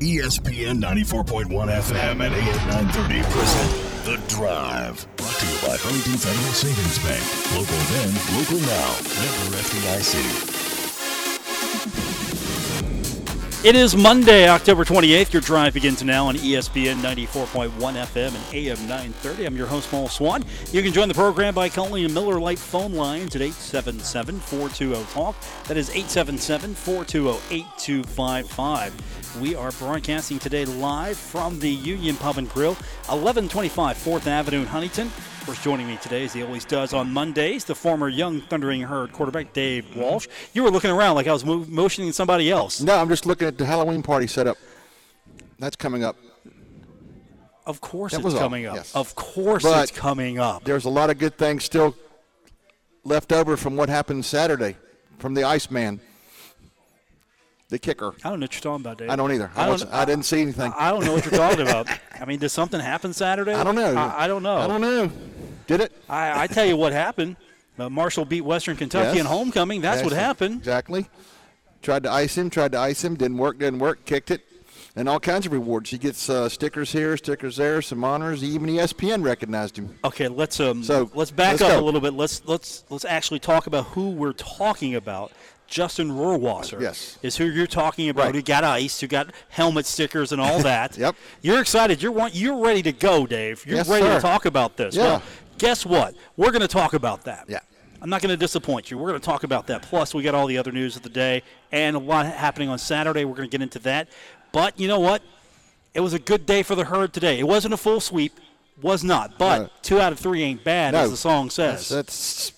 ESPN 94.1 FM and AM 930 present The Drive. Brought to you by Huntington Federal Savings Bank. Local then, local now. Member FDIC. It is Monday, October 28th. Your drive begins now on ESPN 94.1 FM and AM 930. I'm your host, Paul Swann. You can join the program by calling the Miller Lite phone lines at 877 420 TALK. That is 877 420 8255. We are broadcasting today live from the Union Pub and Grill, 1125 4th Avenue in Huntington. Of course, joining me today, as he always does on Mondays, the former Young Thundering Herd quarterback, Dave Walsh. You were looking around like I was mo- motioning somebody else. No, I'm just looking at the Halloween party setup. That's coming up. Of course That it's was all, coming up. yes. Of course But- it's coming up. There's a lot of good things still left over from what happened Saturday from the Iceman, the kicker. I don't know what you're talking about, Dave. I don't either. I, I, don't, I didn't see anything. I don't know what you're talking about. I mean, did something happen Saturday? I don't know. I, I don't know. I don't know. Did it? I, I tell you what happened. Uh, Marshall beat Western Kentucky Yes. in homecoming. That's what happened. Exactly. Tried to ice him. Tried to ice him. Didn't work. Didn't work. Kicked it. And all kinds of rewards. He gets uh, stickers here, stickers there, some honors. Even ESPN recognized him. Okay, let's um So, let's back let's up go. a little bit. Let's let's let's actually talk about who we're talking about. Justin Rohrwasser Yes. is who you're talking about. Right. Who got ice, who got helmet stickers and all that. Yep. You're excited. You're want, you're ready to go, Dave. You're Yes, ready to talk about this. Yeah. Well, guess what? We're going to talk about that. Yeah. I'm not going to disappoint you. We're going to talk about that. Plus, we got all the other news of the day and a lot happening on Saturday. We're going to get into that. But you know what? It was a good day for the herd today. It wasn't a full sweep, was not. But No. two out of three ain't bad, No. as the song says. That's, that's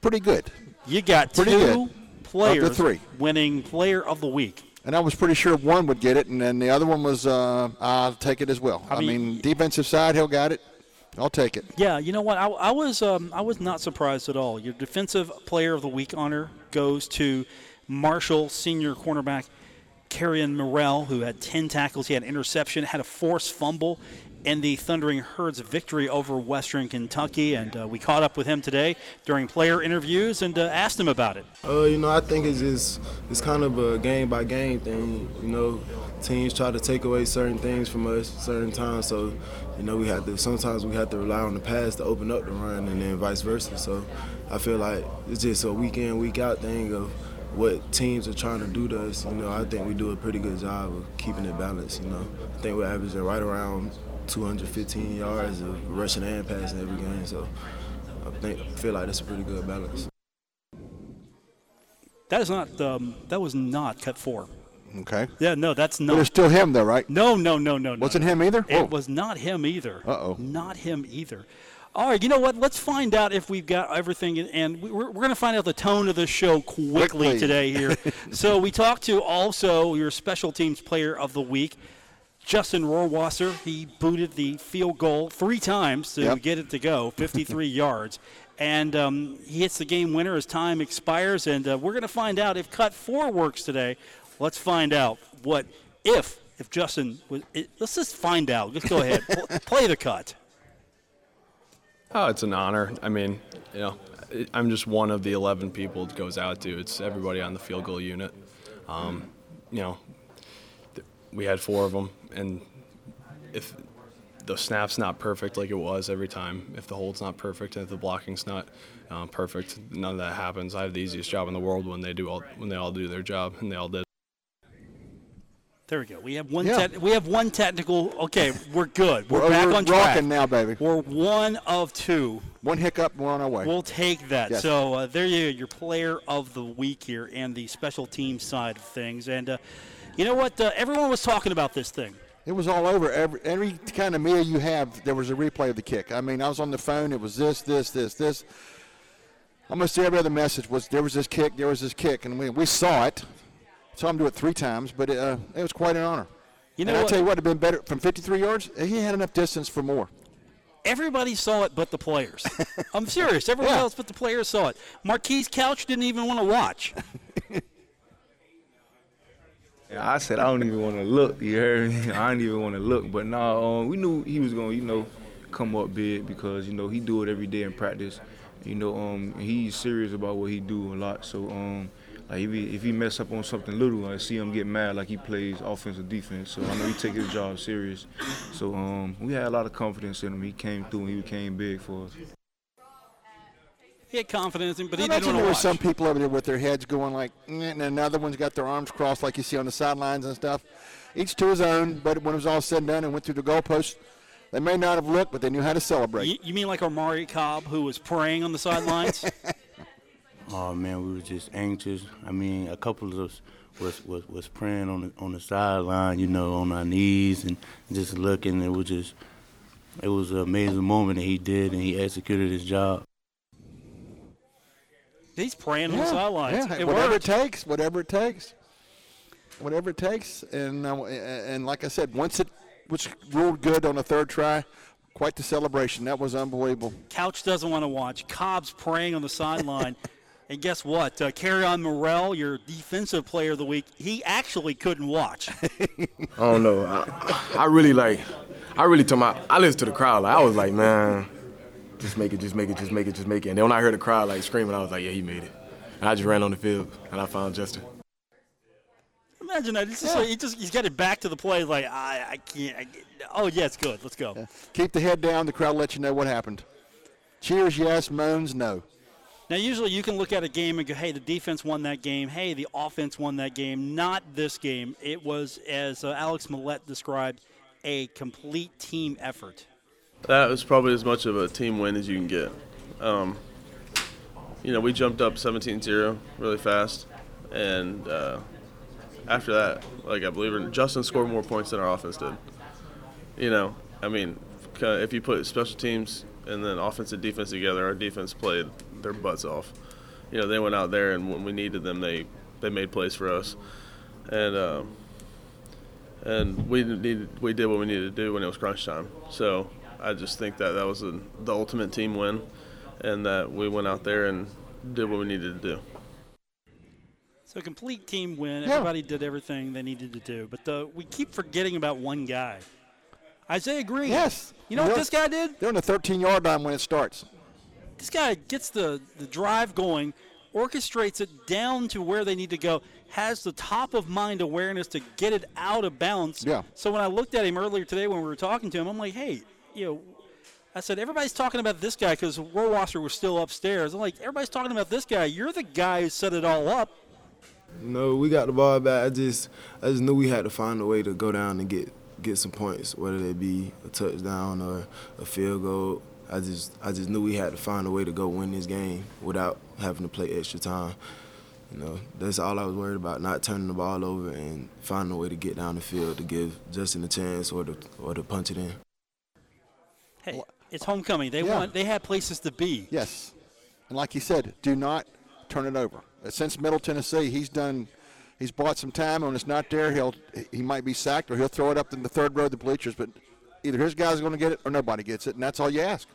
pretty good. you got pretty two good. players three. winning Player of the Week. And I was pretty sure one would get it, and then the other one was, uh, I'll take it as well. I, I mean, mean- defensive side, he'll got it. I'll take it. Yeah, you know what? I, I was um, I was not surprised at all. Your defensive player of the week honor goes to Marshall senior cornerback Carrion Morrell, who had 10 tackles. He had interception, had a forced fumble in the Thundering Herds victory over Western Kentucky. And uh, we caught up with him today during player interviews and uh, asked him about it. Uh, you know, I think it's just it's kind of a game by game thing. You know, teams try to take away certain things from us certain times. So, you know, we have to sometimes we have to rely on the pass to open up the run, and then vice versa. So, I feel like it's just a week in week out thing of what teams are trying to do to us. You know, I think we do a pretty good job of keeping it balanced. You know, I think we're averaging right around 215 yards of rushing and passing every game. So, I think I feel like that's a pretty good balance. That is not um, that was not cut four. Okay. Yeah, no, that's But it's still him, though, right? No, no, no, no, no. Wasn't no. him either? Oh. It was not him either. Uh-oh. Not him either. All right, you know what? Let's find out if we've got everything, in- and we- we're, we're going to find out the tone of the show quickly, Quickly. today here. so we talked to also your special teams player of the week, Justin Rohrwasser. He booted the field goal three times to Yep. get it to go, 53 yards. And um, he hits the game winner as time expires. And uh, we're going to find out if cut four works today. Let's find out what if if Justin was. It, let's just find out. Let's go ahead. Pl- play the cut. Oh, it's an honor. I mean, you know, I'm just one of the 11 people it goes out to. It's everybody on the field goal unit. Um, you know, th- we had four of them, and if the snap's not perfect like it was every time, if the hold's not perfect, and if the blocking's not um, perfect, none of that happens. I have the easiest job in the world when they do all when they all do their job, and they all did. There we go. We have one. Yeah. Te- we have one technical. Okay, we're good. We're, We're- back we're on track. rocking now, baby. We're one of two. One hiccup, we're on our way. We'll take that. Yes. So uh, there you go. Your player of the week here and the special team side of things. And uh, you know what? Uh, everyone was talking about this thing. It was all over. Every, every kind of meal you have, there was a replay of the kick. I mean, I was on the phone. It was this, this, this, this. Almost every other message was there was this kick, there was this kick, and we, we saw it. Saw him do it three times, but it, uh, it was quite an honor. You know and I what? tell you what, it'd been better from 53 yards. He had enough distance for more. Everybody saw it but the players. I'm serious. Everyone Yeah. else but the players saw it. Marquise Couch didn't even want to watch. Yeah, I said I don't even want to look. You heard me? I didn't even want to look. But nah, um, we knew he was gonna, you know, come up big because you know he do it every day in practice. You know, um, he's serious about what he do a lot. So um, like if he if he mess up on something little, I see him get mad like he plays offense or defense. So I know he take his job serious. So um, we had a lot of confidence in him. He came through and he became big for us. He had confidence, in, him, but I he didn't imagine want there to were watch. some people over there with their heads going like, "Mm," and another one's got their arms crossed like you see on the sidelines and stuff. Each to his own, but when it was all said and done and went through the goalpost, they may not have looked, but they knew how to celebrate. You, you mean like Omari Cobb, who was praying on the sidelines? Oh man, we were just anxious. I mean, a couple of us was was, was praying on the on the sideline, you know, on our knees and just looking. It was just, it was an amazing moment that he did, and he executed his job. He's praying on the sidelines. Yeah, It whatever worked. it takes, whatever it takes, whatever it takes. And uh, and like I said, once it was ruled good on the third try, quite the celebration. That was unbelievable. Couch doesn't want to watch. Cobb's praying on the sideline. and guess what? Uh, on Morrell, your defensive player of the week, he actually couldn't watch. I don't know. I, I really like. I really told my. I listened to the crowd. Like I was like, man, just make it, just make it, just make it, just make it. And then when I heard the crowd like screaming, I was like, yeah, he made it. And I just ran on the field and I found Justin. Imagine that. It's just like, he just he's got it back to the play like I I can't. I, oh yeah, it's good. Let's go. Keep the head down. The crowd let you know what happened. Cheers, yes. Moans, no. Now, usually you can look at a game and go, hey, the defense won that game. Hey, the offense won that game. Not this game. It was, as uh, Alex Mollette described, a complete team effort. That was probably as much of a team win as you can get. Um, you know, we jumped up 17-0 really fast, and uh, after that, like I believe it, Justin scored more points than our offense did. You know, I mean, if you put special teams and then offense and defense together, our defense played their butts off. You know, they went out there and when we needed them, they they made plays for us, and. Um, and we needed we did what we needed to do when it was crunch time. So I just think that that was a, the ultimate team win, and that we went out there and did what we needed to do. So, complete team win. Yeah. Everybody did everything they needed to do. But the, we keep forgetting about one guy Isaiah Green. Yes. You know what They're- this guy did? They're on the 13 yard line when it starts. This guy gets the, the drive going, orchestrates it down to where they need to go, has the top of mind awareness to get it out of bounds. Yeah. So when I looked at him earlier today when we were talking to him, I'm like, hey, you know, I said, everybody's talking about this guy because Rohrwasser was still upstairs. I'm like, everybody's talking about this guy. You're the guy who set it all up. No, we got the ball back. I just I just knew we had to find a way to go down and get get some points, whether it be a touchdown or a field goal. I just I just knew we had to find a way to go win this game without having to play extra time. You know, that's all I was worried about, not turning the ball over and finding a way to get down the field to give Justin a chance or to or to punch it in. Hey, it's homecoming. They Yeah. want. They had places to be. Yes. And like you said, do not turn it over. Since Middle Tennessee, he's done. He's bought some time. When it's not there, he'll he might be sacked or he'll throw it up in the third row of the bleachers. But either his guy's going to get it or nobody gets it, and that's all you ask.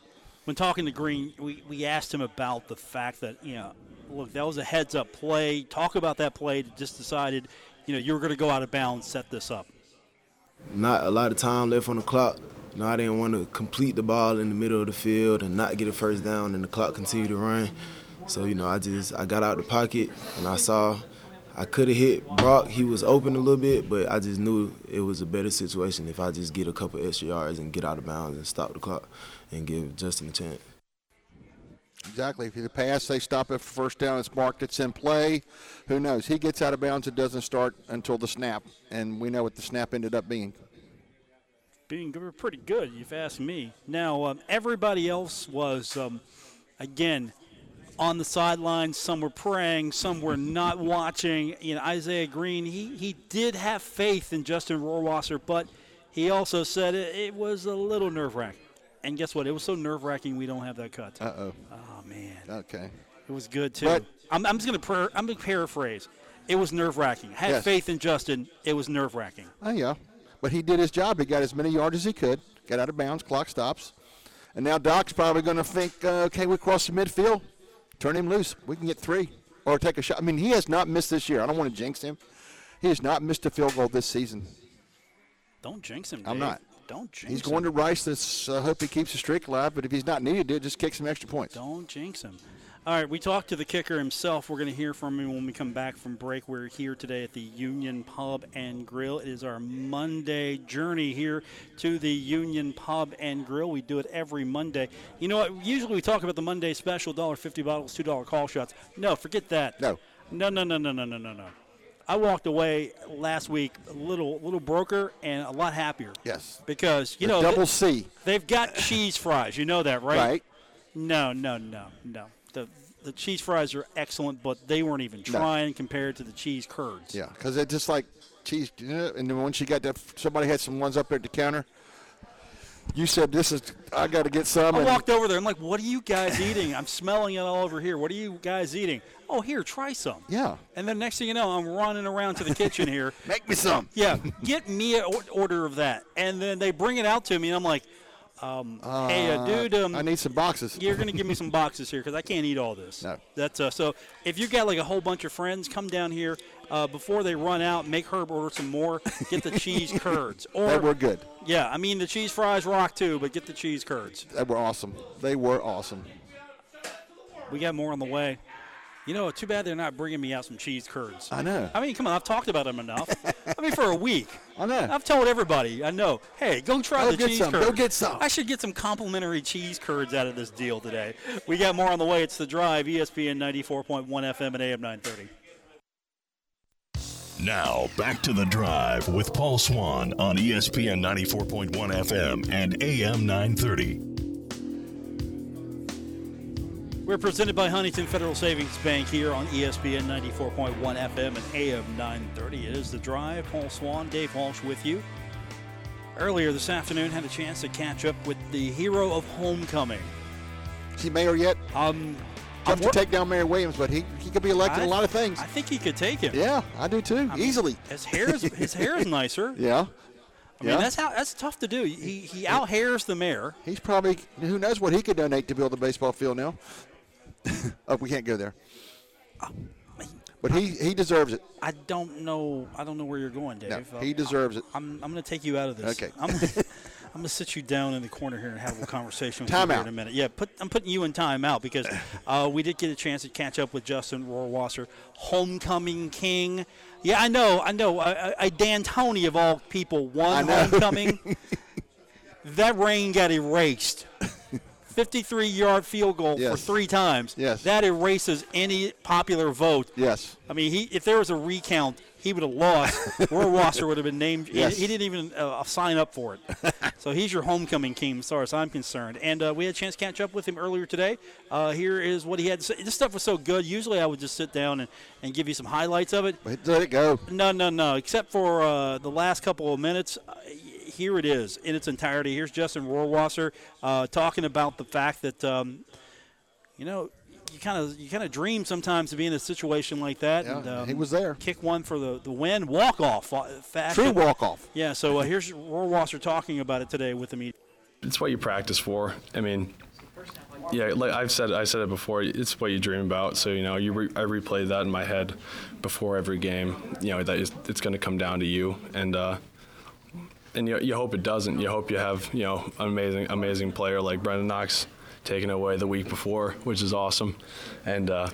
when talking to Green, we, we asked him about the fact that, you know, look, that was a heads up play. Talk about that play that just decided, you know, you were going to go out of bounds, set this up. not a lot of time left on the clock. You know, I didn't want to complete the ball in the middle of the field and not get a first down and the clock continue to run. So, you know, I just I got out the pocket and I saw I could have hit Brock. He was open a little bit, but I just knew it was a better situation if I just get a couple extra yards and get out of bounds and stop the clock and give Justin a chance. Exactly. If you pass, they stop it for first down. It's marked. It's in play. Who knows? He gets out of bounds. It doesn't start until the snap, and we know what the snap ended up being. Being pretty good, if you ask me. Now, um, everybody else was, um, again, on the sidelines. Some were praying, some were not watching. You know, Isaiah Green, he, he did have faith in Justin Rohrwasser, but he also said it, it was a little nerve wracking. And guess what? It was so nerve wracking we don't have that cut. Uh oh. Oh man, Okay. it was good too. But- I'm, I'm just gonna per, I'm gonna paraphrase. It was nerve wracking. Had Yes. faith in Justin. It was nerve wracking. Oh yeah, but he did his job. He got as many yards as he could. Got out of bounds. Clock stops, and now Doc's probably going to think, uh, okay, we cross the midfield, turn him loose. We can get three or take a shot. I mean, he has not missed this year. I don't want to jinx him. He has not missed a field goal this season. Don't jinx him. I'm not. Don't jinx He's him. He's going to Rice. This uh, hope he keeps the streak alive. But if he's not needed, it just kick some extra points. Don't jinx him. All right, we talked to the kicker himself. We're going to hear from him when we come back from break. We're here today at the Union Pub and Grill. It is our Monday journey here to the Union Pub and Grill. We do it every Monday. You know what? Usually we talk about the Monday special $1.50 bottles, $2 call shots. No, forget that. No. No, no, no, no, no, no, no, no. I walked away last week a little, little broker and a lot happier. Yes. Because you The know double C. They've got cheese fries. You know that, right? Right. No, no, no, no. The the cheese fries are excellent, but they weren't even No. trying compared to the cheese curds. Yeah, because it just like cheese. And then once you got that, somebody had some ones up there at the counter. You said this is. I got to get some. I walked over there. I'm like, "What are you guys eating? I'm smelling it all over here. What are you guys eating? Oh, here, try some." Yeah. And then next thing you know, I'm running around to the kitchen here. Make me some. Yeah, get me an order of that. And then they bring it out to me, and I'm like, um, "Hey, uh, dude, um, I need some boxes. you're going to give me some boxes here because I can't eat all this. No. That's uh, so. If you got like a whole bunch of friends, come down here uh, before they run out. Make Herb order some more. Get the cheese curds. Or They were good. yeah, I mean the cheese fries rock too, but get the cheese curds. They were awesome. They were awesome. We got more on the way. You know, too bad they're not bringing me out some cheese curds. I know. I mean, come on, I've talked about them enough. I mean, for a week. I know. I've told everybody. I know. Hey, go try Go the cheese some. curds. Go get some. I should get some complimentary cheese curds out of this deal today. We got more on the way. It's the drive, ESPN 94.1 FM and AM 930. Now, back to the drive with Paul Swann on ESPN 94.1 FM and AM 930. We're presented by Huntington Federal Savings Bank here on ESPN 94.1 FM and AM 930. It is the drive. Paul Swann, Dave Walsh with you. Earlier this afternoon, had a chance to catch up with the hero of homecoming. See Mayor yet? Um, Tough wor- to take down Mayor Williams, but he, he could be elected I- a lot of things. I think he could take him. yeah, I do too. I mean, Easily. His hair is his hair is nicer. Yeah. I mean, Yeah. that's how that's tough to do. He he out hairs the mayor. He's probably who knows what he could donate to build a baseball field now. Oh, we can't go there. But he, he deserves it. I don't know. I don't know where you're going, Dave. No, he deserves it. I'm, I'm going to take you out of this. Okay. I'm, I'm going to sit you down in the corner here and have a conversation with Time you out. in a minute. Yeah, put, I'm putting you in time out because uh, we did get a chance to catch up with Justin Rohrwasser, homecoming king. Yeah, I know. I know. I, I, I Dan Tony of all people won I homecoming. that rain got erased. 53 yard field goal for three times. Yes. That erases any popular vote. Yes. I mean, he if there was a recount, he would have lost. Rohrwasser would have been named. he- Yes. He, didn't even uh, sign up for it. so he's your homecoming king, as far as I'm concerned. And uh, we had a chance to catch up with him earlier today. Uh, here is what he had to say. This stuff was so good. Usually I would just sit down and, and give you some highlights of it. But let it go. No, no, no. Except for uh, the last couple of minutes, uh, here it is in its entirety. Here's Justin Rohrwasser uh, talking about the fact that um, you know you kind of you kind of dream sometimes to be in a situation like that. Yeah, and, um, he was there. Kick one for the the win, walk off fashion. True walk off. Yeah. So uh, here's Rohrwasser talking about it today with the media. it's what you practice for. I mean, yeah, like I've said, I said it before. It's what you dream about. So you know, you re- I replay that in my head before every game. You know that is, it's going to come down to you, and uh, and you, you hope it doesn't. You hope you have you know an amazing amazing player like Brenden Knox taking it away the week before, which is awesome, and uh,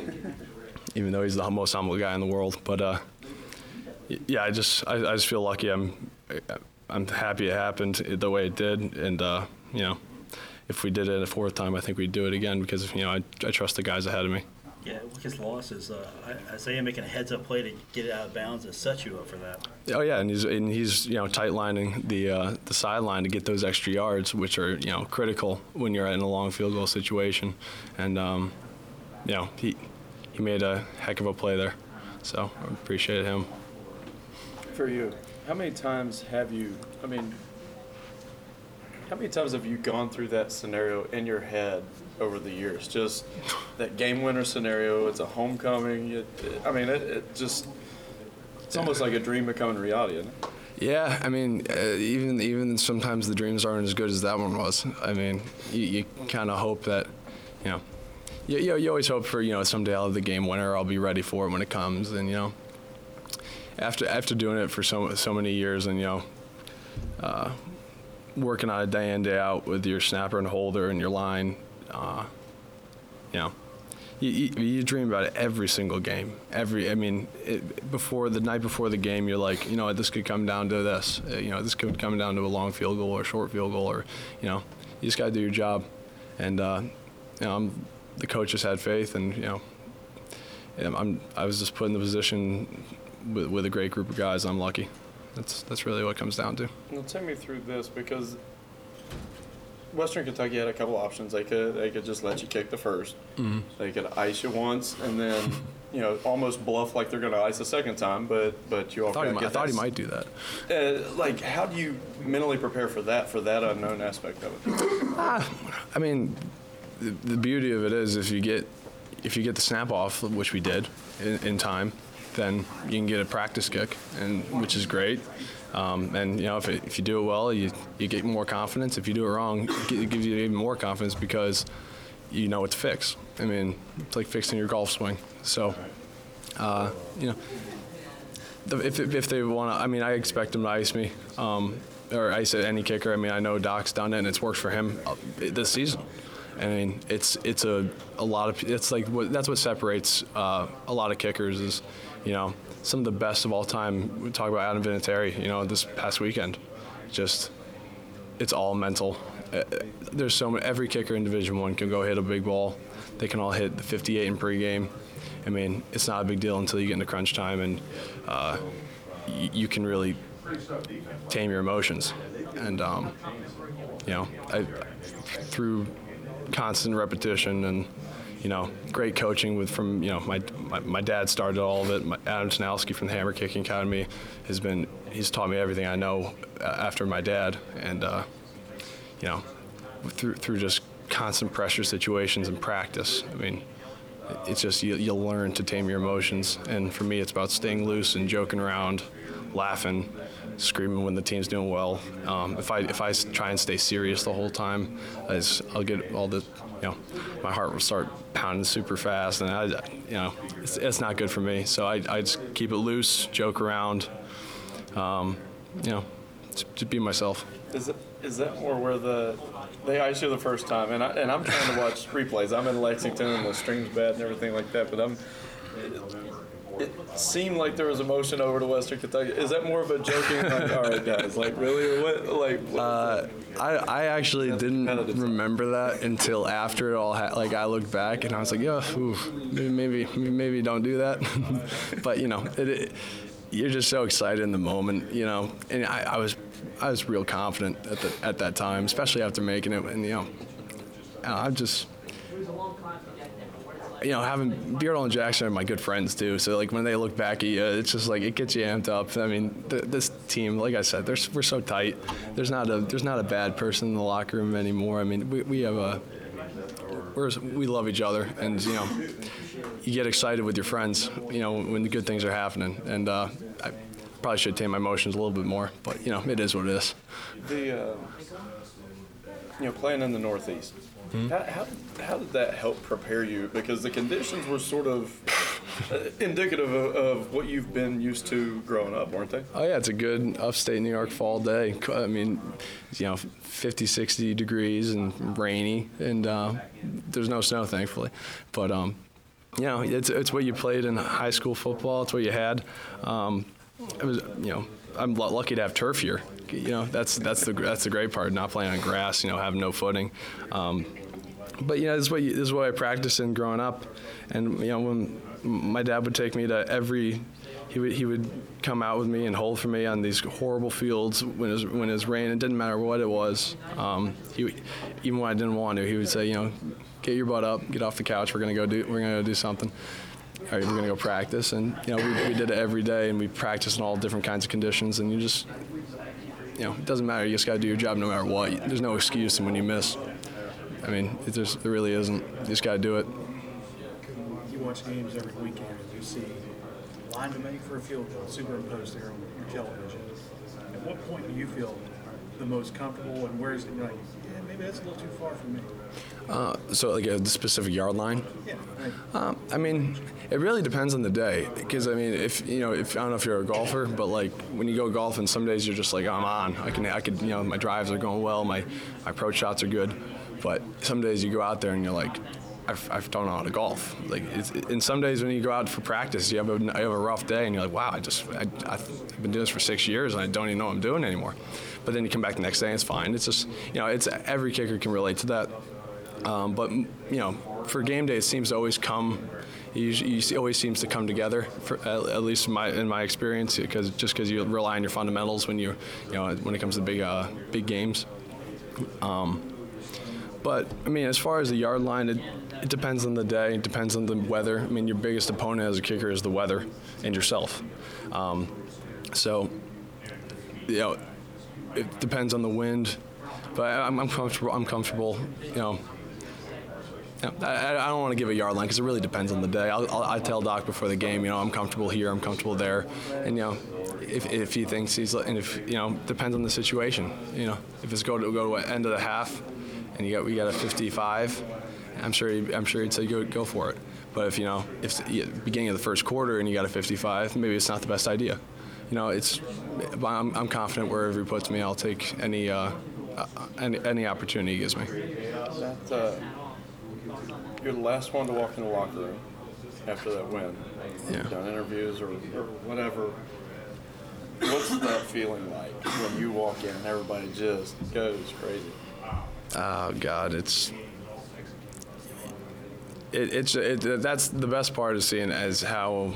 even though he's the most humble guy in the world, but. Uh, yeah, I just I, I just feel lucky. I'm I'm happy it happened the way it did, and uh, you know, if we did it a fourth time, I think we'd do it again because you know I, I trust the guys ahead of me. Yeah, his loss is uh, Isaiah making a heads up play to get it out of bounds and set you up for that. Oh yeah, and he's and he's you know tight lining the uh, the sideline to get those extra yards, which are you know critical when you're in a long field goal situation, and um, you know he he made a heck of a play there, so I appreciate him. For you, how many times have you, I mean, how many times have you gone through that scenario in your head over the years? Just that game winner scenario, it's a homecoming. It, it- I mean, it, it just, it's almost like a dream becoming reality, isn't it? Yeah, I mean, uh, even even sometimes the dreams aren't as good as that one was. I mean, you, you kind of hope that, you know, you, you, you always hope for you know someday I'll have the game winner. I'll be ready for it when it comes. And you know, after after doing it for so so many years, and you know, uh, working on it day in day out with your snapper and holder and your line, uh, you know, you, you, you dream about it every single game. Every, I mean, it, before the night before the game, you're like, you know, this could come down to this. Uh, you know, this could come down to a long field goal or a short field goal, or you know, you just got to do your job. And uh, you know, I'm, the coach just had faith, and you know, I'm, I was just put in the position with, with a great group of guys. I'm lucky. That's that's really what it comes down to. Now take me through this because Western Kentucky had a couple options. They could they could just let you kick the 1st Mhm. They could ice you once and then you know almost bluff like they're going to ice a second time. But but you all I thought, he might, I thought he might do that. Uh, like, how do you mentally prepare for that, for that unknown aspect of it? I mean, the, the beauty of it is if you get if you get the snap off, which we did in, in time, then you can get a practice kick, and which is great. Um, and you know, if, it, if you do it well, you you get more confidence. If you do it wrong, it gives you even more confidence because you know what to fix. I mean, it's like fixing your golf swing. So, uh, you know, if, if they want to, I mean, I expect them to ice me, um, or ice any kicker. I mean, I know Doc's done it and it's worked for him uh, this season. I mean, it's it's a, a lot of it's like what, that's what separates uh, a lot of kickers is, you know, some of the best of all time. We talk about Adam Vinatieri, you know, this past weekend, just it's all mental. Uh, There's so many. Every kicker in Division One can go hit a big ball. They can all hit the 58 in pregame. I mean, it's not a big deal until you get into crunch time, and uh, y- you can really tame your emotions. And um, you know, I, through constant repetition and you know, great coaching with from you know my my, my dad started all of it. My, Adam Tanowski from the Hammer Kicking Academy has been he's taught me everything I know uh, after my dad, and uh, you know, through through just constant pressure situations and practice. I mean, it's just you, you'll learn to tame your emotions, and for me, it's about staying loose and joking around, laughing, screaming when the team's doing well. Um, if I if I try and stay serious the whole time, I just, I'll get all the you know, my heart will start pounding super fast, and I, you know, it's, it's not good for me. So I, I just keep it loose, joke around, um, you know, just be myself. Is it is that more where the they ice you the first time, and I, and I'm trying to watch replays. I'm in Lexington, and the string's bad and everything like that, but I'm. It, seemed like there was emotion over to Western Kentucky. Is that more of a joking, like, all right, guys, like really, what, like? What, Uh, I, I actually didn't remember that until after it all. Ha- like I looked back and I was like, yeah, oof, maybe, maybe don't do that. but you know, it, it, you're just so excited in the moment, you know. And I, I was I was real confident at the, at that time, especially after making it. And you know, I'm just you know, having Beardall and Jackson are my good friends too. So like when they look back at you, it's just like it gets you amped up. I mean, th- this team, like I said, we're so tight. There's not a there's not a bad person in the locker room anymore. I mean, we, we have a we're, we love each other, and you know, you get excited with your friends. You know, when the good things are happening, and uh, I probably should tame my emotions a little bit more, but you know, it is what it is. the uh, you know playing in the Northeast. Hmm? How, how, how did that help prepare you? Because the conditions were sort of indicative of, of what you've been used to growing up, weren't they? Oh yeah, it's a good upstate New York fall day. I mean, you know, 50, 60 degrees and rainy, and uh, there's no snow, thankfully. But um, you know, it's it's what you played in high school football. It's what you had. Um, it was, you know, I'm lucky to have turf here. You know, that's that's the that's the great part. Not playing on grass. You know, having no footing. Um, but you know, this is what you, this is what I practiced in growing up, and you know, when my dad would take me to every, he would he would come out with me and hold for me on these horrible fields when it was when it was. It didn't matter what it was. Um, he even when I didn't want to, he would say, you know, get your butt up, get off the couch. We're gonna go do we're gonna go do something. All right, we're gonna go practice, and you know, we, we did it every day, and we practiced in all different kinds of conditions, and you just you know, it doesn't matter. You just got to do your job no matter what. There's no excuse when you miss. I mean, it just, there really isn't. You just got to do it. You watch games every weekend and you see line to make for a field goal superimposed there on your television. At what point do you feel the most comfortable and where's it like, yeah, maybe that's a little too far for me? Uh, so, like a specific yard line. Yeah. Um, I mean, it really depends on the day. Because I mean, if you know, if I don't know if you're a golfer, but like when you go golfing, some days you're just like, I'm on. I can, I could, you know, my drives are going well, my my approach shots are good. But some days you go out there and you're like, I've, I've don't know how to golf. Like, it's, and some days when you go out for practice, you have a, you have a rough day, and you're like, wow, I just I, I've been doing this for six years, and I don't even know what I'm doing anymore. But then you come back the next day, and it's fine. It's just you know, it's every kicker can relate to that. Um, but you know, for game day, it seems to always come. It always seems to come together, for, at, at least in my in my experience, because just because you rely on your fundamentals when you you know when it comes to big uh, big games. Um, but I mean, as far as the yard line, it, it depends on the day. It depends on the weather. I mean, your biggest opponent as a kicker is the weather and yourself. Um, so, you know, it depends on the wind. But I'm, I'm comfortable. I'm comfortable. You know. Yeah, I, I don't want to give a yard line because it really depends on the day. I'll, I'll, I tell Doc before the game, you know, I'm comfortable here, I'm comfortable there, and you know, if, if he thinks he's, and if you know, depends on the situation. You know, if it's go to go to end of the half, and you got we got a 55, I'm sure he, I'm sure he'd say go go for it. But if you know, if beginning of the first quarter and you got a 55, maybe it's not the best idea. You know, it's I'm, I'm confident wherever he puts me, I'll take any uh, any, any opportunity he gives me. That, uh, you're the last one to walk in the locker room after that win. Yeah. You've done interviews or, or whatever. What's that feeling like when you walk in and everybody just goes crazy? Oh God, it's it, it's it, that's the best part of seeing as how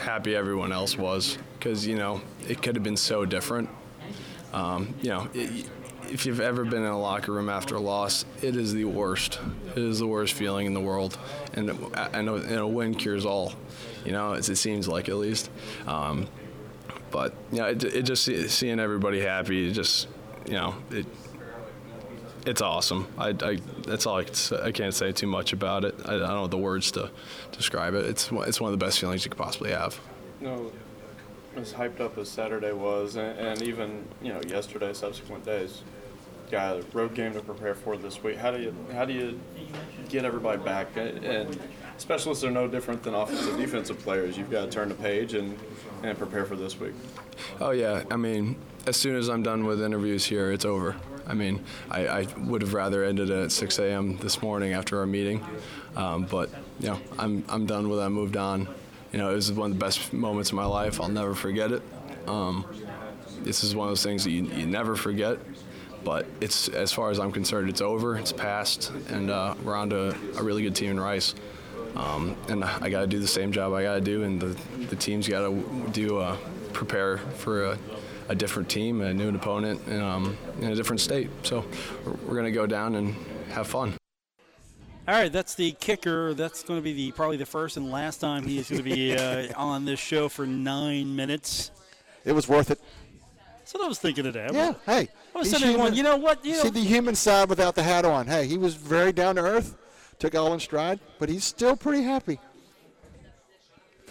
happy everyone else was because you know it could have been so different. Um, you know, it, if you've ever been in a locker room after a loss, it is the worst. It is the worst feeling in the world, and a, and a win cures all. You know, it seems like at least. Um, but you know, it, it just seeing everybody happy, it just you know, it it's awesome. I, I that's all I, can say. I can't say too much about it. I, I don't know the words to describe it. It's it's one of the best feelings you could possibly have. Know, as hyped up as Saturday was, and, and even you know yesterday, subsequent days, got a road game to prepare for this week. How do you how do you get everybody back? And specialists are no different than offensive defensive players. You've got to turn the page and and prepare for this week. Oh yeah, I mean, as soon as I'm done with interviews here, it's over. I mean, I, I would have rather ended it at 6 a.m. this morning after our meeting, um, but you know, I'm I'm done with it. I moved on. You know, it was one of the best moments of my life. I'll never forget it. Um, this is one of those things that you, you never forget. But it's as far as I'm concerned, it's over. It's past, and uh, we're on to a really good team in Rice. Um, and I got to do the same job I got to do, and the the team's got to do uh, prepare for a a different team, a new opponent, um, in a different state. So we're going to go down and have fun. All right, that's the kicker. That's going to be the probably the first and last time he is going to be uh, on this show for nine minutes. It was worth it. That's what I was thinking today. Yeah, hey. I was sitting going, you know what? You see know, the human side without the hat on. Hey, he was very down to earth, took all in stride, but he's still pretty happy.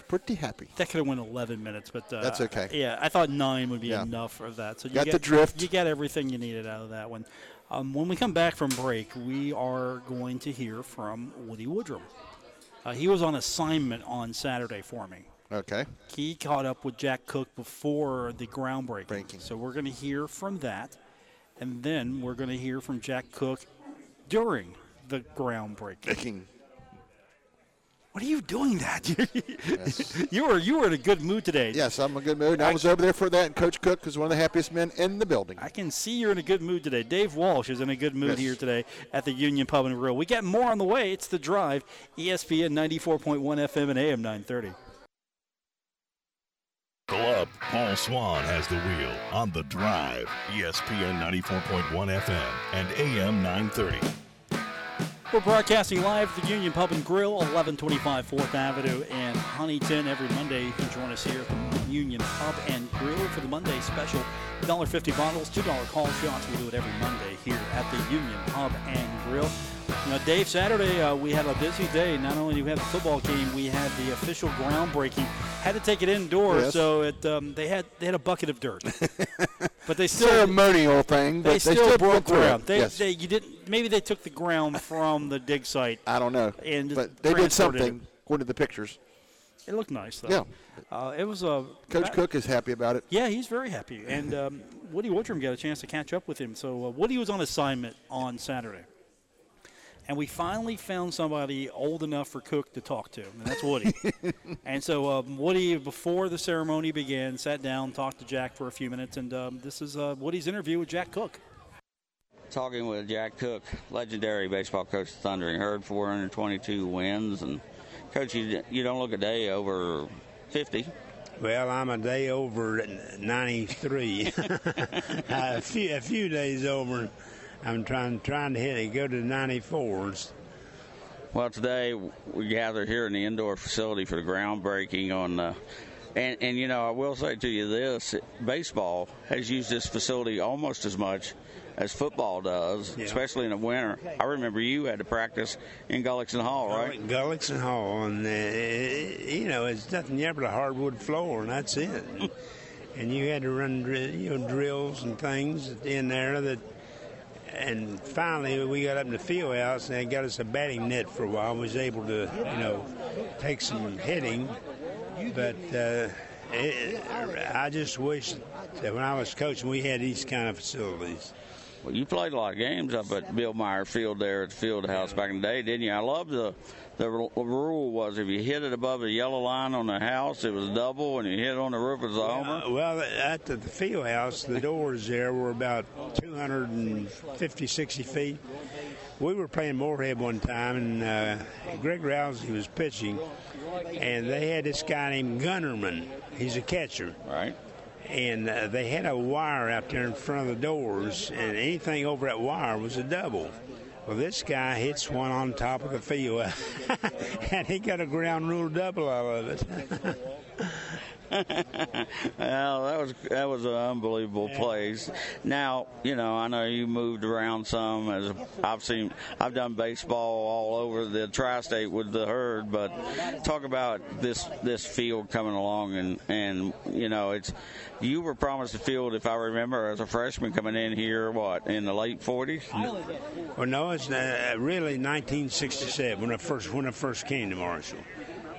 Pretty happy. that could have went 11 minutes, but uh, That's okay. Yeah, I thought nine would be Yeah. enough of that. So you Got get the drift. You got everything you needed out of that one. Um, when we come back from break, we are going to hear from Woody Woodrum. Uh, he was on assignment on Saturday for me. Okay. He caught up with Jack Cook before the groundbreaking. So we're going to hear from that. And then we're going to hear from Jack Cook during the groundbreaking. Breaking. What are you doing that? you were you were in a good mood today. Yes, I'm in a good mood. I was over there for that, and Coach Cook is one of the happiest men in the building. I can see you're in a good mood today. Dave Walsh is in a good mood Yes. here today at the Union Pub and Grill. We got more on the way. It's the drive, ESPN 94.1 FM and AM 930. Club Paul Swann has the wheel on the drive. ESPN 94.1 FM and AM 930. We're broadcasting live at the Union Pub and Grill, 1125 4th Avenue in Huntington. Every Monday, you can join us here at the Union Pub and Grill for the Monday special. $1.50 bottles, $2 call shots. We do it every Monday here at the Union Pub and Grill. You know, Dave, Saturday uh, we had a busy day. Not only do we have the football game, we had the official groundbreaking. Had to take it indoors, Yes. so it um, they had they had a bucket of dirt. but they still ceremonial thing, they they still, still broke went through it. ground. They, Yes. they you didn't maybe they took the ground from the dig site. I don't know, And but they did something according to the pictures. It, looked nice though. Yeah. Uh, it was a Coach Cook is happy about it. Yeah, he's very happy, and um, Woody Woodrum got a chance to catch up with him. So uh, Woody was on assignment on Saturday. And we finally found somebody old enough for Cook to talk to, and that's Woody. and so um, Woody, before the ceremony began, sat down, talked to Jack for a few minutes, and um, this is uh, Woody's interview with Jack Cook. Talking with Jack Cook, legendary baseball coach of Thundering, herd 422 wins, and coach, you, you don't look a day over 50. Well, I'm a day over 93. a few a few days over. I'm trying trying to hit it, go to 94s. Well, today we gather here in the indoor facility for the groundbreaking on. Uh, and, and you know, I will say to you this: baseball has used this facility almost as much as football does, Yeah. especially in the winter. I remember you had to practice in Gullickson Hall, right? Gullickson Hall, and uh, you know, it's nothing there but a hardwood floor, and that's it. and you had to run, you know, drills and things in there that. And finally, we got up in the field house, and they got us a batting net for a while. Was able to, you know, take some hitting, but uh, it, I just wish that when I was coaching, we had these kind of facilities. Well, you played a lot of games up at Bill Meyer Field there at the field house back in the day, didn't you? I love the the rule was if you hit it above the yellow line on the house, it was double, and you hit it on the roof, it was a homer. Uh, well, at the field house, the doors there were about 250, 60 feet. We were playing Morehead one time, and uh, Greg Rousey was pitching, and they had this guy named Gunnerman. He's a catcher. Right. And uh, they had a wire out there in front of the doors, and anything over that wire was a double. Well, this guy hits one on top of the field, and he got a ground rule double out of it. well, that was that was an unbelievable place. Now, you know, I know you moved around some. As I've seen, I've done baseball all over the tri-state with the herd. But talk about this this field coming along, and and you know, it's you were promised a field, if I remember, as a freshman coming in here. What in the late 40s? Well, no, it's uh, really 1967 when I first when I first came to Marshall.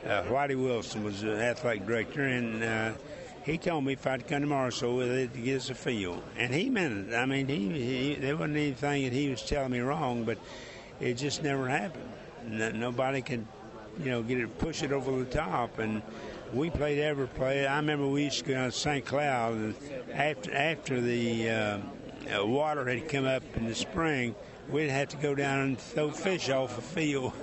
Uh, Whitey Wilson was the athletic director, and uh, he told me if I'd come to Marshall with it to get us a field, and he meant it. I mean, he, he there wasn't anything that he was telling me wrong, but it just never happened. No, nobody could, you know, get it push it over the top, and we played every play. I remember we used to go down to St. Cloud, and after after the uh, uh, water had come up in the spring, we'd have to go down and throw fish off a field.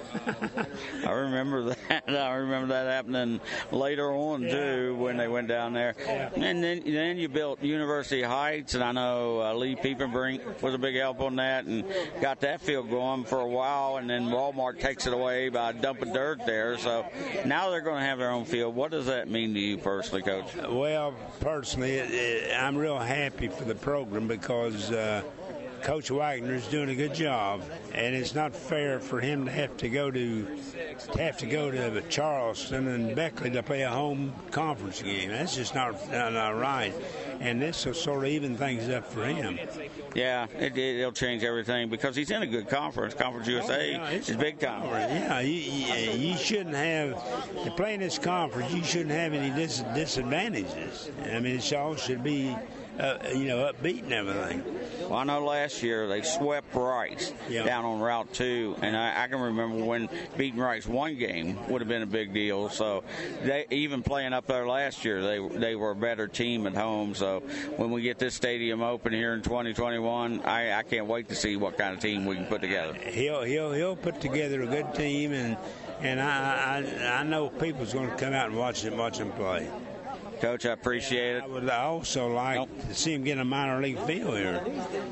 I remember that. I remember that happening later on too when they went down there. And then then you built University Heights, and I know uh, Lee Piepenbrink was a big help on that, and got that field going for a while. And then Walmart takes it away by dumping dirt there. So now they're going to have their own field. What does that mean to you personally, Coach? Well, personally, it, it, I'm real happy for the program because uh, Coach Waggoner is doing a good job, and it's not fair for him to have to go to, to have to go to Charleston and Beckley to play a home conference game. That's just not not, right. And this will sort of even things up for him. Yeah, it, will change everything because he's in a good conference. Conference oh, USA yeah, it's is big conference. Yeah, you, you, you shouldn't have to play in this conference. You shouldn't have any dis- disadvantages. I mean, it all should be, uh, you know, upbeat and everything. Well, I know last year they swept Rice Yeah. down on Route 2, and I, I can remember when beating Rice one game would have been a big deal. So they even playing up there last year, they they were a better team at home. So when we get this stadium open here in 2021, I, I can't wait to see what kind of team we can put together. He'll he'll he'll put together a good team, and and I I, I know people's going to come out and watch him watch him play. Coach, I appreciate it. I would also like to see him get a minor league feel here.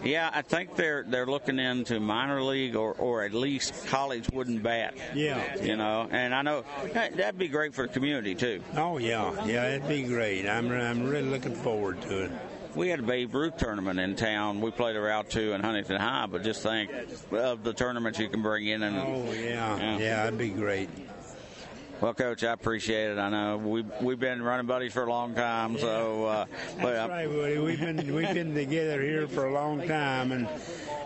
Yeah, I think they're they're looking into minor league or, or at least college wooden bat. Yeah. You know, and I know that- that'd be great for the community too. Oh yeah, yeah, it'd be great. I'm I'm really looking forward to it. We had a Babe Ruth tournament in town. We played a Route 2 in Huntington High, but just think of the tournaments you can bring in. And, Oh yeah, yeah, it'd be great. Well, Coach, I appreciate it. I know we've, we've been running buddies for a long time, so. Uh, but That's right, Woody. We've been we've been together here for a long time, and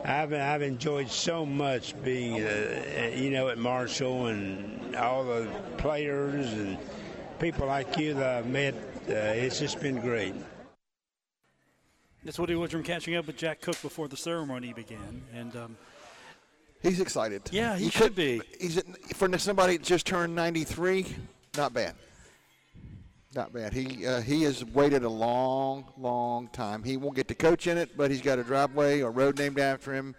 I've I've enjoyed so much being, uh, you know, at Marshall and all the players and people like you that I've met. Uh, it's just been great. That's Woody Woodrum catching up with Jack Cook before the ceremony began. And um, He's excited. Yeah, he, He should could- be. He's for somebody that just turned 93. Not bad. Not bad. He uh, he has waited a long, long time. He won't get to coach in it, but he's got a driveway or road named after him,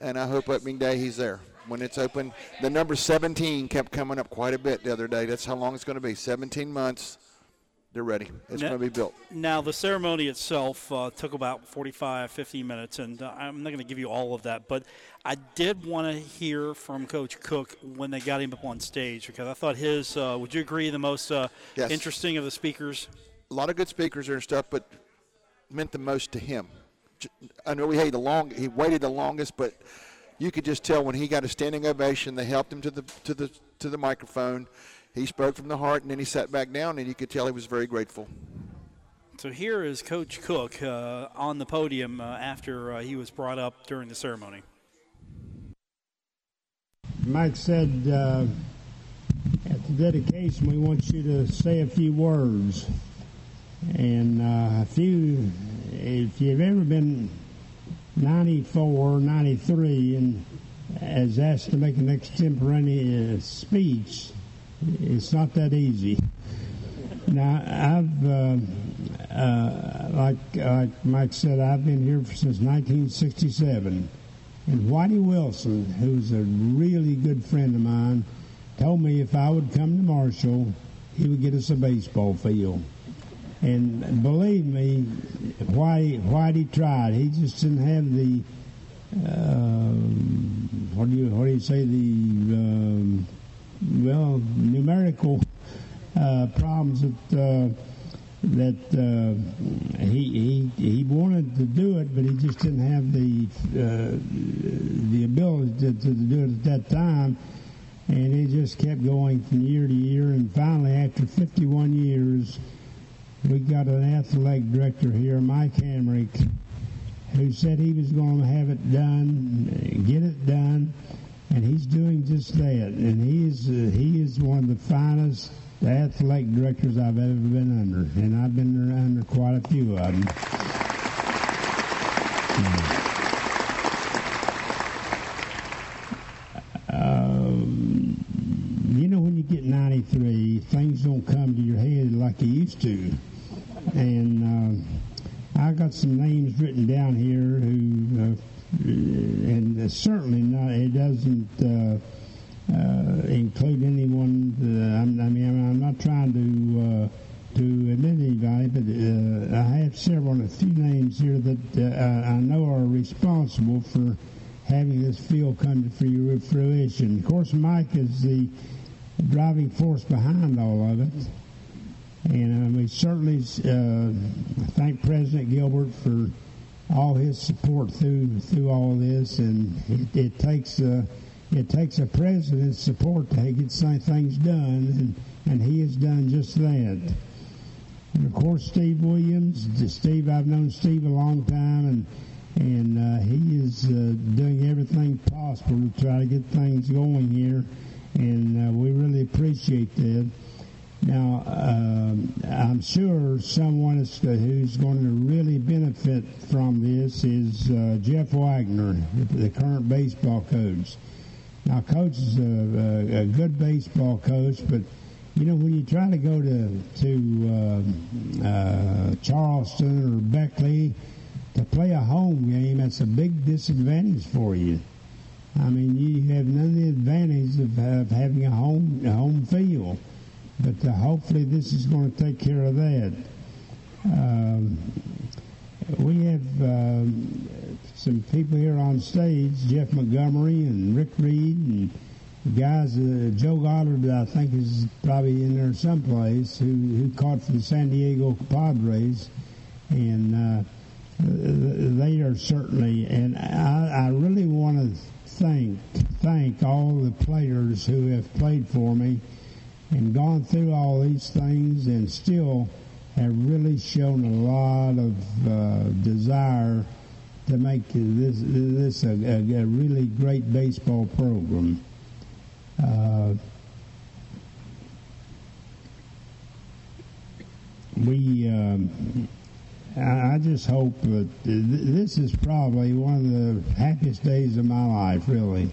and I hope opening day he's there when it's open. The number 17 kept coming up quite a bit the other day. That's how long it's going to be. 17 months. They're ready. It's Now- going to be built. Now, the ceremony itself uh, took about 45, 50 minutes, and uh, I'm not going to give you all of that, but I did want to hear from Coach Cook when they got him up on stage because I thought his, uh, would you agree, the most uh, Yes. interesting of the speakers? a lot of good speakers there and stuff, but meant the most to him. I know he had the long, he waited the longest, but you could just tell when he got a standing ovation. They helped him to the to the to the microphone. He spoke from the heart, and then he sat back down, and you could tell he was very grateful. So here is Coach Cook uh, on the podium uh, after uh, he was brought up during the ceremony. Mike said uh, at the dedication, we want you to say a few words. And uh, if you if you've ever been 94, 93, and as asked to make an extemporaneous speech, it's not that easy. Now I've uh, uh, like like Mike said, I've been here since 1967. And Whitey Wilson, who's a really good friend of mine, told me if I would come to Marshall, he would get us a baseball field. And believe me, Whitey, Whitey tried. He just didn't have the um, what do you what do you say the um, well numerical uh, problems that uh, that uh, he, he he wanted to do it, but he just didn't have the uh, the ability to, to do it at that time, and it just kept going from year to year, and finally, after 51 years, we got an athletic director here, Mike Hamrick, who said he was going to have it done, get it done, and he's doing just that. And he is uh, he is one of the finest athletic directors I've ever been under, and I've been under quite a few of them. Um, you know, when you get 93, things don't come to your head like they used to. And uh, I got some names written down here who, uh, and certainly not, it doesn't uh, uh, include anyone. Uh, I'm, mean, I'm not trying to uh, to admit anybody, but uh, I have several, a few names here that uh, I I know are responsible for having this field come to fru- fruition. Of course, Mike is the driving force behind all of it. And uh, we certainly uh, thank President Gilbert for all his support through through all this. And it, it takes uh, it takes a president's support to get things done, and, and he has done just that. And of course, Steve Williams. Steve, I've known Steve a long time, and and uh, he is uh, doing everything possible to try to get things going here, and uh, we really appreciate that. Now, um, I'm sure someone is, who's going to really benefit from this is uh, Jeff Waggoner, the current baseball coach. Now, coach is a, a, a good baseball coach, but you know when you try to go to to uh, uh, Charleston or Beckley to play a home game, that's a big disadvantage for you. I mean, you have none of the advantage of, of having a home a home field but uh, hopefully this is going to take care of that. Um, we have um, some people here on stage, Jeff Montgomery and Rick Reed, and guys, uh, Joe Goddard, I think is probably in there someplace, who, who caught the San Diego Padres, and uh, they are certainly, and I, I really want to thank thank all the players who have played for me and gone through all these things and still have really shown a lot of uh, desire to make this this a, a, a really great baseball program. Uh, we, um, I I just hope that th- this is probably one of the happiest days of my life, really.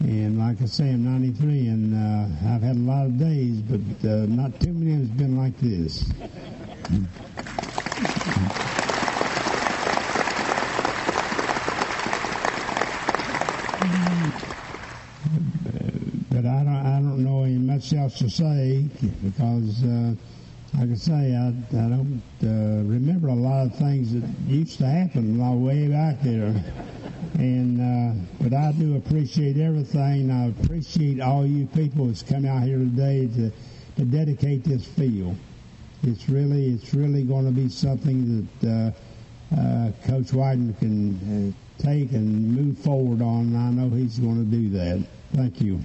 And like I say, I'm 93, and uh, I've had a lot of days, but uh, not too many has been like this. but I don't, I don't know any much else to say because, uh, like I say, I, I don't uh, remember a lot of things that used to happen like way back there. And uh, but I do appreciate everything. I appreciate all you people that's come out here today to to dedicate this field. It's really it's really going to be something that uh, uh, Coach Wyden can uh, take and move forward on. And I know he's going to do that. Thank you.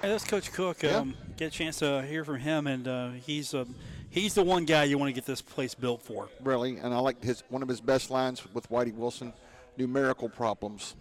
Hey, that's Coach Cook. Um, Get a chance to hear from him, and uh, he's uh, he's the one guy you want to get this place built for. Really, and I like his one of his best lines with Whitey Wilson: "Numerical problems,"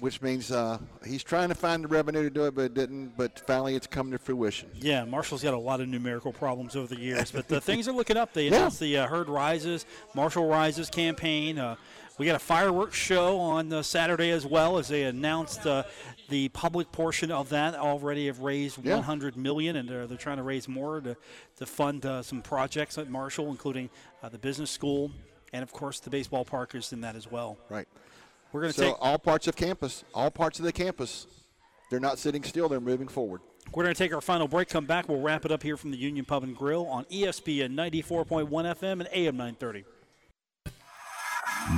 which means uh, he's trying to find the revenue to do it, but it didn't. But finally, it's come to fruition. Yeah, Marshall's got a lot of numerical problems over the years, but the things are looking up. They Yeah. announced the uh, Herd Rises, Marshall Rises campaign. Uh, we got a fireworks show on uh, Saturday as well, as they announced uh, the public portion of that already have raised Yeah. 100 million, and they're, they're trying to raise more to, to fund uh, some projects at Marshall, including uh, the business school, and of course the baseball park is in that as well. Right. We're going to so take all parts of campus, all parts of the campus, they're not sitting still; they're moving forward. We're going to take our final break. Come back. We'll wrap it up here from the Union Pub and Grill on ESPN 94.1 FM and AM 930.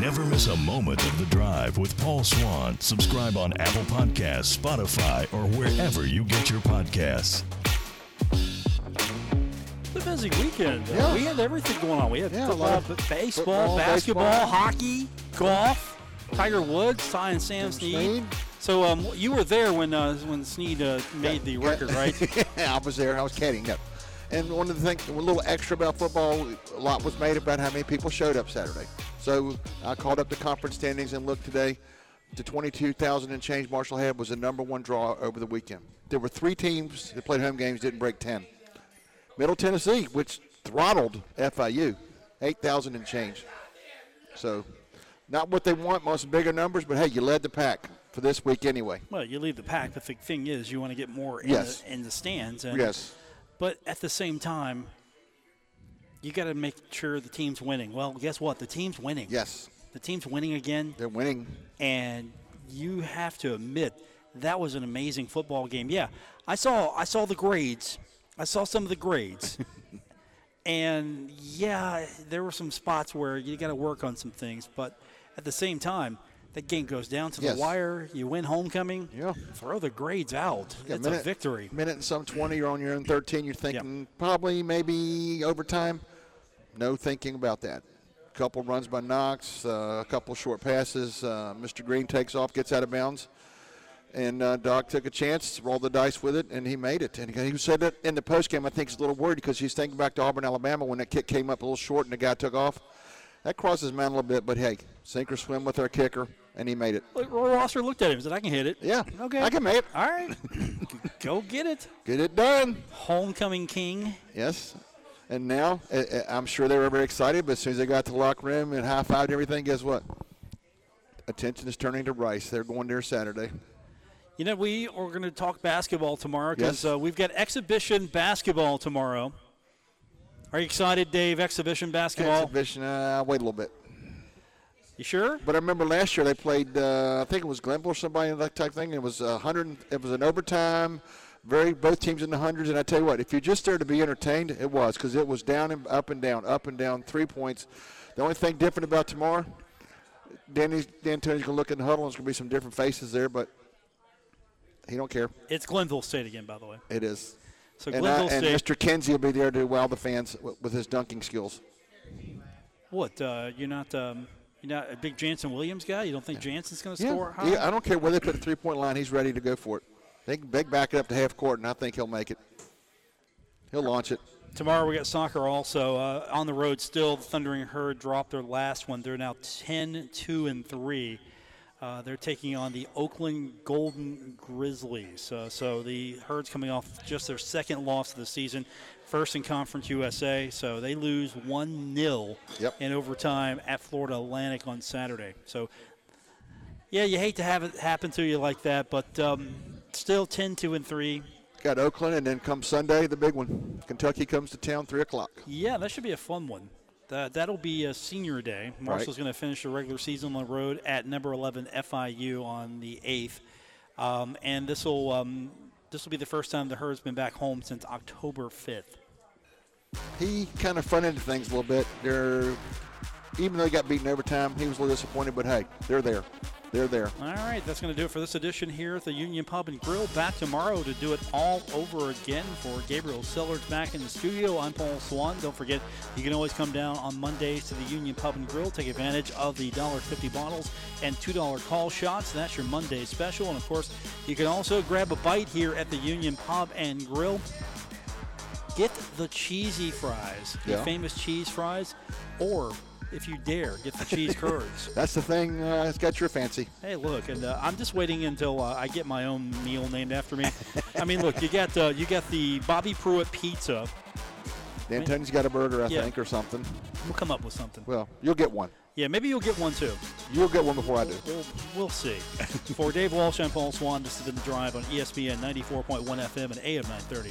Never miss a moment of the drive with Paul Swann. Subscribe on Apple Podcasts, Spotify, or wherever you get your podcasts. It's a busy weekend. Uh, Yeah. we had everything going on. We had Yeah, a football, lot of baseball, football, basketball, baseball. hockey, golf. Tiger Woods, Ty and Sam Snead. Snead. So um, you were there when uh, when Snead uh, made the record, right? yeah, I was there. I was caddying up. And one of the things, a little extra about football, a lot was made about how many people showed up Saturday. So I called up the conference standings and looked today. The 22,000 and change Marshall had was the number one draw over the weekend. There were three teams that played home games didn't break 10. Middle Tennessee, which throttled FIU, 8,000 and change. So not what they want, most bigger numbers, but hey, you led the pack for this week anyway. well, you leave the pack, but the thing is, you want to get more in, Yes. the, in the stands. And, Yes. But at the same time, you got to make sure the team's winning. Well, guess what? The team's winning. Yes. The team's winning again. They're winning. and you have to admit that was an amazing football game. Yeah, I saw I saw the grades. I saw some of the grades. and yeah, there were some spots where you got to work on some things, but at the same time, that game goes down to Yes. the wire. You win homecoming. Yeah. Throw the grades out. Yeah, it's a victory. Minute and some 20, you're on your own 13. You're thinking probably maybe overtime. No thinking about that. A couple runs by Knox, uh, a couple short passes. Uh, Mr. Green takes off, gets out of bounds. And uh, Doc took a chance, rolled the dice with it, and he made it. And he said that in the postgame, I think he's a little worried because he's thinking back to Auburn, Alabama when that kick came up a little short and the guy took off. That crosses his mind a little bit, but hey, sink or swim with our kicker, and he made it. Rohrwasser looked at him and said, I can hit it. Yeah. Okay. I can make it. All right. Go get it. Get it done. Homecoming king. Yes. And now, uh, uh, I'm sure they were very excited, but as soon as they got to the locker room and high fived everything, guess what? Attention is turning to Rice. They're going there Saturday. You know, we are going to talk basketball tomorrow because Yes. uh, we've got exhibition basketball tomorrow. Are you excited, Dave? Exhibition basketball. Exhibition, uh, wait a little bit. You sure? But I remember last year they played, uh, I think it was Glenville or somebody, that type thing. It was a 100, it was an overtime, very both teams in the hundreds. And I tell you what, if you're just there to be entertained, it was because it was down and up and down, up and down, three points. The only thing different about tomorrow, Danny D'Antoni's going to look in the huddle and there's going to be some different faces there, but he don't care. It's Glenville State again, by the way. It is. So and, Glenville I, and State. Mr. Kinsey will be there to wow the fans with, with his dunking skills. What? Uh, you're not. Um, you're not a big Jannson Williams guy. You don't think Jannson's going to Yeah, score high? yeah, I don't care where they put the three point line. He's ready to go for it. They can they back it up to half court, and I think he'll make it. He'll launch it. Tomorrow we got soccer also uh, on the road. Still, the Thundering Herd dropped their last one. They're now 10, 2, and three. Uh, they're taking on the Oakland Golden Grizzlies. Uh, so the Herds coming off just their second loss of the season, first in Conference USA. So they lose 1 0 Yep. in overtime at Florida Atlantic on Saturday. So, yeah, you hate to have it happen to you like that, but um, still 10 2 and 3. Got Oakland, and then come Sunday, the big one. Kentucky comes to town, 3 o'clock. Yeah, that should be a fun one. That, that'll be a senior day. Marshall's going to finish the regular season on the road at number 11 FIU on the 8th. Um, and this will um, this will be the first time the Herd's been back home since October 5th. He kind of front ended things a little bit. They're, even though he got beaten overtime, he was a little disappointed, but hey, they're there. They're there. All right, that's going to do it for this edition here at the Union Pub and Grill. Back tomorrow to do it all over again for Gabriel Sillards back in the studio. I'm Paul Swann. Don't forget, you can always come down on Mondays to the Union Pub and Grill. Take advantage of the $1.50 bottles and $2 call shots. That's your Monday special. And of course, you can also grab a bite here at the Union Pub and Grill. Get the cheesy fries, the famous cheese fries, or if you dare, get the cheese curds. That's the thing uh, that's got your fancy. Hey, look, and uh, I'm just waiting until uh, I get my own meal named after me. I mean, look, you got uh, you got the Bobby Pruitt pizza. D'Antoni's got a burger, I Yeah. think, or something. We'll come up with something. Well, you'll get one. Yeah, maybe you'll get one too. You'll get one before I do. We'll, we'll see. For Dave Walsh and Paul Swann, this has been the drive on ESPN 94.1 FM and AM 930.